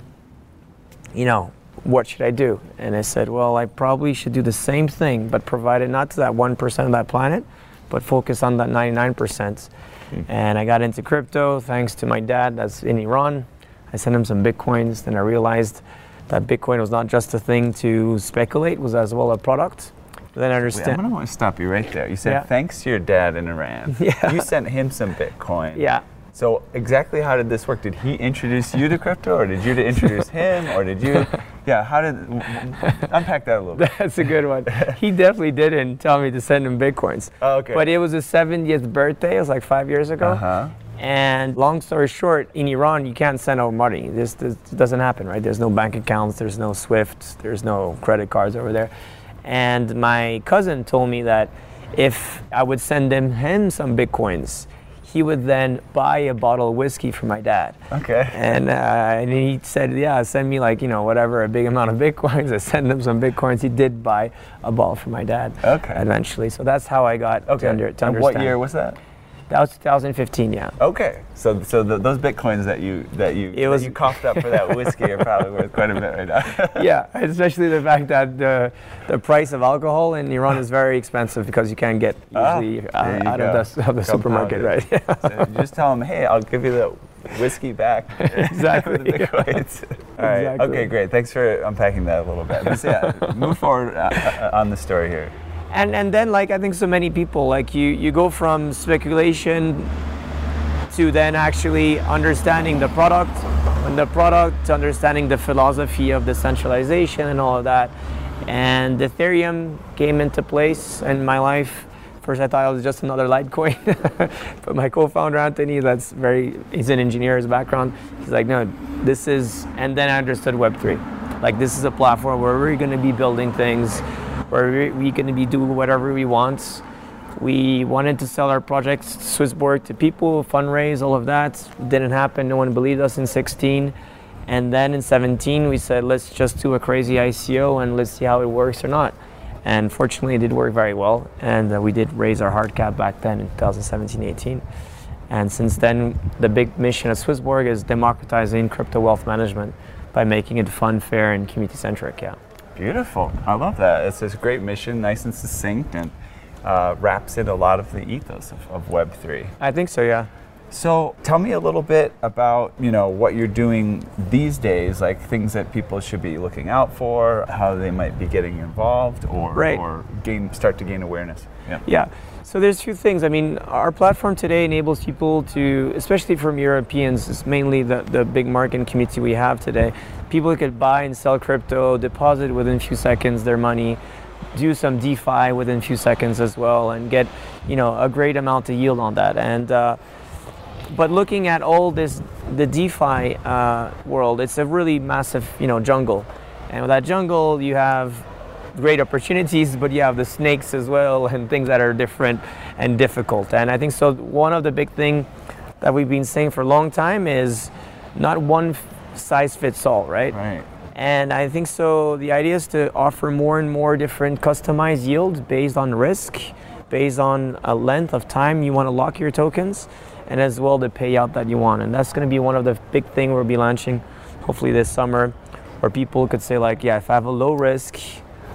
you know, what should I do? And I said, well, I probably should do the same thing, but provided not to that 1% of that planet, but focus on that 99%. Hmm. And I got into crypto thanks to my dad that's in Iran. I sent him some Bitcoins, then I realized that Bitcoin was not just a thing to speculate, was as well a product. Then I Wait, understand. I'm gonna want to stop you right there. You said Yeah. thanks to your dad in Iran. Yeah. You sent him some Bitcoin. Yeah. So exactly how did this work? Did he introduce you to crypto, or did you to introduce him, or did you? Yeah. How did? Unpack that a little bit. That's a good one. he definitely didn't tell me to send him bitcoins. Oh, okay. But it was his 70th birthday. It was like five years ago. Uh-huh. And long story short, in Iran, you can't send out money. This, this doesn't happen, right? There's no bank accounts, there's no SWIFT, there's no credit cards over there. And my cousin told me that if I would send him, him some bitcoins, he would then buy a bottle of whiskey for my dad. Okay. And, uh, and he said, yeah, send me like, you know, whatever, a big amount of bitcoins. I sent him some bitcoins. He did buy a bottle for my dad. Okay. Eventually. So that's how I got Okay. to, under, to and understand. what year was that? That was 2015, yeah. Okay, so so the, those bitcoins that you that you that was- you coughed up for that whiskey are probably worth quite a bit right now. yeah, especially the fact that the, the price of alcohol in Iran is very expensive because you can't get Ah, usually there uh, out go. of the, of the supermarket, right? So just tell them, hey, I'll give you the whiskey back. Exactly, the bitcoins. All right. Exactly. Okay, great. Thanks for unpacking that a little bit. But yeah, move forward uh, uh, on the story here. And and then like I think so many people like you you go from speculation to then actually understanding the product and the product understanding the philosophy of decentralization and all of that. And ethereum came into place in my life. First i thought it was just another litecoin. But my co-founder anthony that's very he's an engineer his background he's like no this is and then i understood web3 like this is a platform where we're going to be building things where we're, going to be doing whatever we want we wanted to sell our projects Swissborg to people, fundraise, all of that. Didn't happen. No one believed us in 16. And then in 17, we said, let's just do a crazy ICO and let's see how it works or not. And fortunately, it did work very well. And uh, we did raise our hard cap back then in 2017 18. And since then, the big mission at Swissborg is democratizing crypto wealth management by making it fun, fair, and community centric. Yeah. Beautiful. I love that. It's a great mission, nice and succinct, and uh, wraps in a lot of the ethos of, of Web3. I think so, yeah. So tell me a little bit about you know what you're doing these days, like things that people should be looking out for, how they might be getting involved, or Right. or gain start to gain awareness. Yeah. Yeah. So there's two things. I mean, our platform today enables people to, especially from Europeans, it's mainly the, the big market community we have today. People could buy and sell crypto, deposit within a few seconds their money, do some DeFi within a few seconds as well, and get, you know, a great amount of yield on that. And uh, but looking at all this, the DeFi uh, world, it's a really massive, you know, jungle. And with that jungle, you have great opportunities, but you have the snakes as well and things that are different and difficult. And I think so. One of the big thing that we've been saying for a long time is not one size fits all, right? Right. And I think so. The idea is to offer more and more different customized yields based on risk, based on a length of time you want to lock your tokens, and as well the payout that you want. And that's going to be one of the big things we'll be launching, hopefully this summer, where people could say like, yeah, if I have a low risk,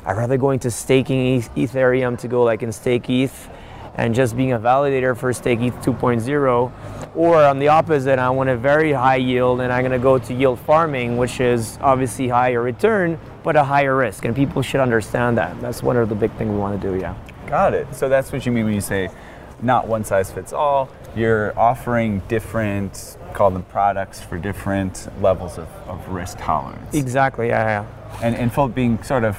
I'd rather go into staking Ethereum to go like in stake ETH and just being a validator for stake ETH 2.0 or on the opposite i want a very high yield and i'm going to go to yield farming which is obviously higher return but a higher risk and people should understand that that's one of the big things we want to do yeah Got it. So that's what you mean when you say not one size fits all. You're offering different, call them products for different levels of, of risk tolerance. exactly yeah yeah and, and full being sort of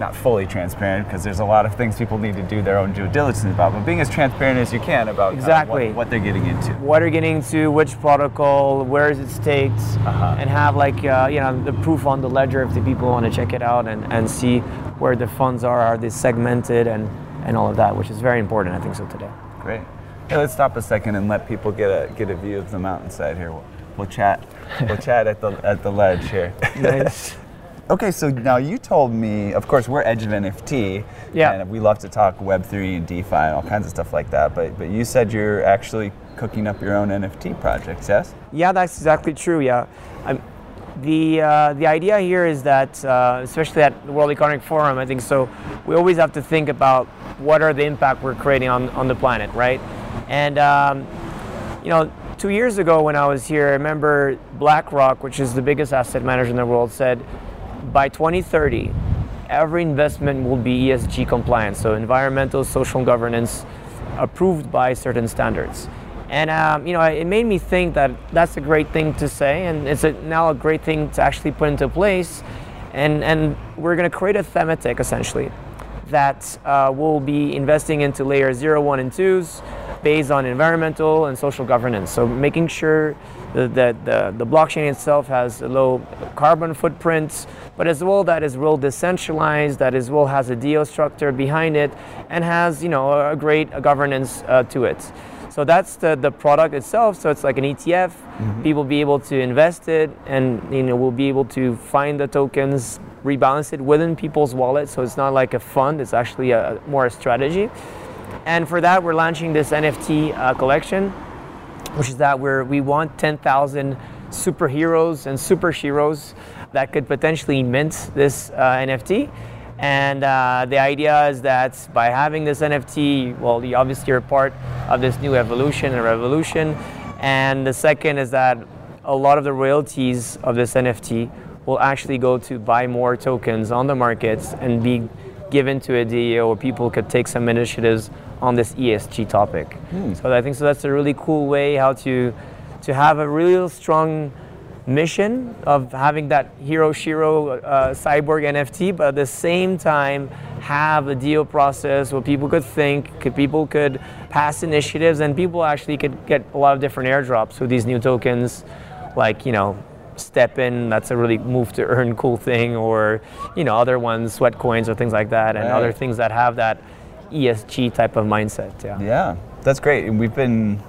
not fully transparent because there's a lot of things people need to do their own due diligence about, but being as transparent as you can about Exactly. what, what they're getting into. what are you getting into which protocol where is it staked Uh-huh. and have like uh, you know the proof on the ledger if the people want to check it out and, and see where the funds are are they segmented and and all of that which is very important i think so today Great. Hey, let's stop a second and let people get a get a view of the mountainside here. We'll, we'll chat. We'll chat at the at the ledge here. nice Okay, so now you told me, of course, we're Edge of NFT, Yeah. and we love to talk Web3 and DeFi and all kinds of stuff like that. But but you said you're actually cooking up your own NFT projects, yes? Yeah, that's exactly true. Yeah, um, the uh, the idea here is that, uh, especially at the World Economic Forum, I think so. We always have to think about what are the impact we're creating on on the planet, right? And um, you know, two years ago when I was here, I remember BlackRock, which is the biggest asset manager in the world, said by 2030, every investment will be ESG compliant, so environmental, social governance, approved by certain standards. And um, you know, it made me think that that's a great thing to say, and it's a, now a great thing to actually put into place. And and we're going to create a thematic essentially that uh, will be investing into layer zero, one, and twos. based on environmental and social governance. So making sure that the, the blockchain itself has a low carbon footprint, but as well that is well decentralized, that as well has a DAO structure behind it, and has you know a great governance uh, to it. So that's the, the product itself. So it's like an ETF. Mm-hmm. People be able to invest it, and you know we'll be able to find the tokens, rebalance it within people's wallets. So it's not like a fund; it's actually a more a strategy. And for that, we're launching this NFT uh, collection, which is that we're, we want 10,000 superheroes and super heroes that could potentially mint this uh, NFT. And uh, the idea is that by having this NFT, well, you obviously are part of this new evolution and revolution. And the second is that a lot of the royalties of this NFT will actually go to buy more tokens on the markets and be given to a DAO where people could take some initiatives on this ESG topic. Hmm. So I think so that's a really cool way how to to have a real strong mission of having that hero shiro uh, cyborg nft but at the same time have a deal process where people could think could, people could pass initiatives and people actually could get a lot of different airdrops with these new tokens like you know STEPN that's a really move to earn cool thing or you know other ones sweat coins or things like that and right. other things that have that ESG type of mindset. Yeah. Yeah, that's great. And we've been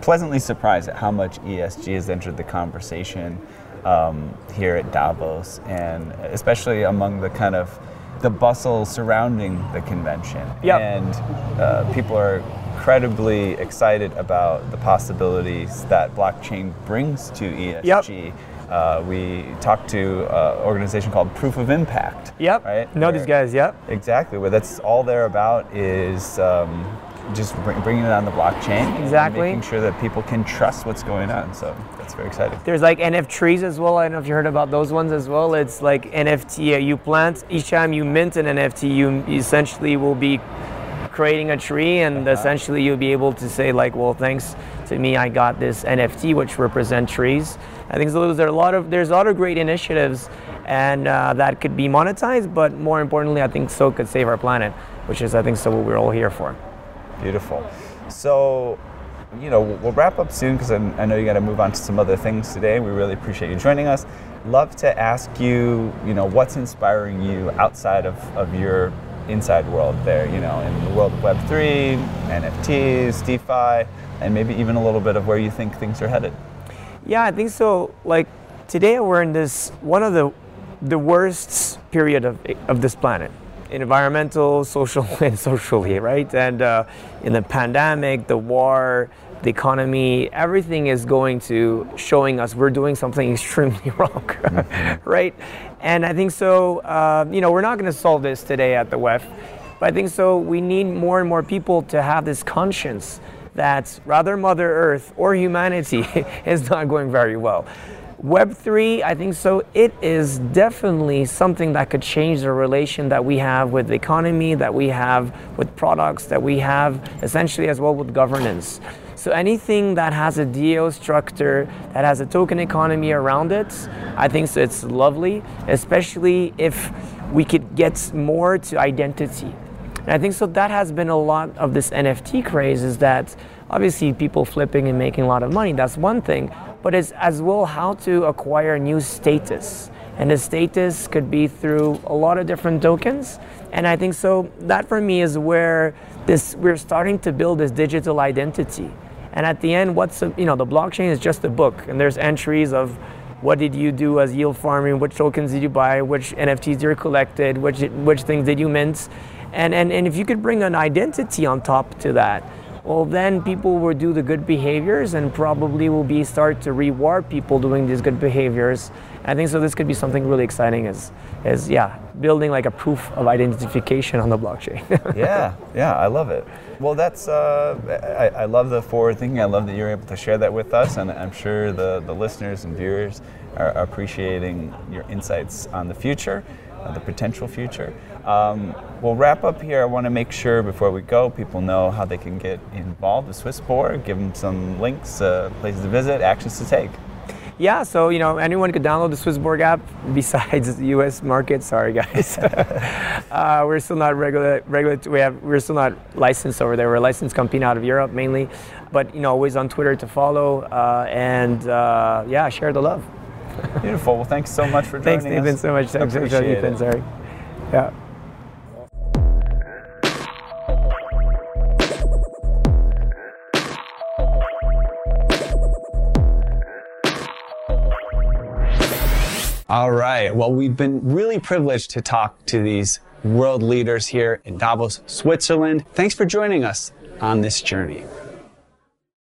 pleasantly surprised at how much ESG has entered the conversation um, here at Davos, and especially among the kind of the bustle surrounding the convention. Yep. And uh, people are incredibly excited about the possibilities that blockchain brings to ESG. Yep. Uh, we talked to an organization called Proof of Impact. Yep. Right. Know where, these guys. Yep. Exactly. Where that's all they're about is um, just bring, bringing it on the blockchain. Exactly. making sure that people can trust what's going on. So that's very exciting. There's like NFT trees as well. I don't know if you heard about those ones as well. It's like NFT. Uh, you plant each time you mint an NFT, you essentially will be creating a tree, and uh-huh. essentially you'll be able to say like, well, thanks to me, I got this NFT which represent trees. I think there's a lot of there's a lot of great initiatives, and uh, that could be monetized. But more importantly, I think so could save our planet, which is I think so what we're all here for. Beautiful. So, you know, we'll wrap up soon because I, I know you got to move on to some other things today. We really appreciate you joining us. Love to ask you, you know, what's inspiring you outside of, of your inside world there, you know, in the world of Web3, NFTs, DeFi, and maybe even a little bit of where you think things are headed. Yeah, I think so. Like today, we're in this one of the the worst period of of this planet, environmental, social, and socially, right? And uh, in the pandemic, the war, the economy, everything is going to showing us we're doing something extremely wrong, right? And I think so. Uh, you know, we're not going to solve this today at the WEF, but I think so. We need more and more people to have this conscience that rather Mother Earth or humanity is not going very well. Web3, I think so, it is definitely something that could change the relation that we have with the economy, that we have with products, that we have essentially as well with governance. So anything that has a DAO structure, that has a token economy around it, I think so it's lovely, especially if we could get more to identity. And I think so that has been a lot of this NFT craze is that obviously people flipping and making a lot of money, that's one thing, but it's as well how to acquire new status. And the status could be through a lot of different tokens. And I think so that for me is where this we're starting to build this digital identity. And at the end, what's a, you know the blockchain is just a book, and there's entries of what did you do as yield farming, which tokens did you buy, which NFTs you collected, which which things did you mint, and, and, and if you could bring an identity on top to that, well then people will do the good behaviors and probably will be start to reward people doing these good behaviors. I think so this could be something really exciting is is yeah, building like a proof of identification on the blockchain. yeah, yeah, I love it. Well, that's uh, I, I, love the forward thinking. I love that you're able to share that with us, and I'm sure the, the listeners and viewers are appreciating your insights on the future, the potential future. Um, we'll wrap up here. I want to make sure before we go, people know how they can get involved with Swissborg. Give them some links, uh, places to visit, actions to take. yeah, so you know anyone could download the Swissborg app besides the U.S. market. Sorry, guys, uh, we're still not regular. Regular. We have. We're still not licensed over there. We're a licensed company out of Europe mainly, but you know always on Twitter to follow uh, and uh, yeah, share the love. Beautiful. Well, thanks so much for joining us. thanks, Nathan, so much. Thanks, Appreciate Ethan. it. Sorry. Yeah. All right. Well, we've been really privileged to talk to these world leaders here in Davos, Switzerland. Thanks for joining us on this journey.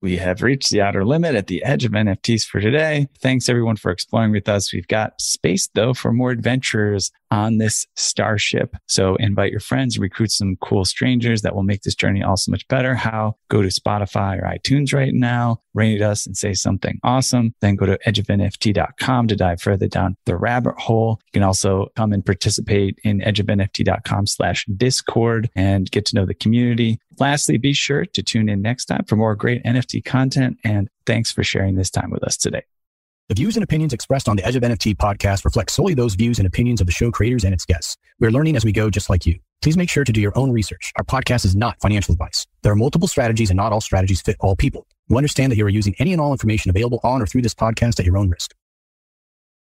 We have reached the outer limit at the edge of NFTs for today. Thanks everyone for exploring with us. We've got space though for more adventurers on this starship. So invite your friends, recruit some cool strangers that will make this journey all so much better. How? Go to Spotify or iTunes right now, rate us and say something awesome. Then go to edgeofnft.com to dive further down the rabbit hole. You can also come and participate in edgeofnft.com slash discord and get to know the community. Lastly, be sure to tune in next time for more great NFT content. And thanks for sharing this time with us today. The views and opinions expressed on the Edge of NFT podcast reflect solely those views and opinions of the show creators and its guests. We're learning as we go, just like you. Please make sure to do your own research. Our podcast is not financial advice. There are multiple strategies and not all strategies fit all people. You understand that you are using any and all information available on or through this podcast at your own risk.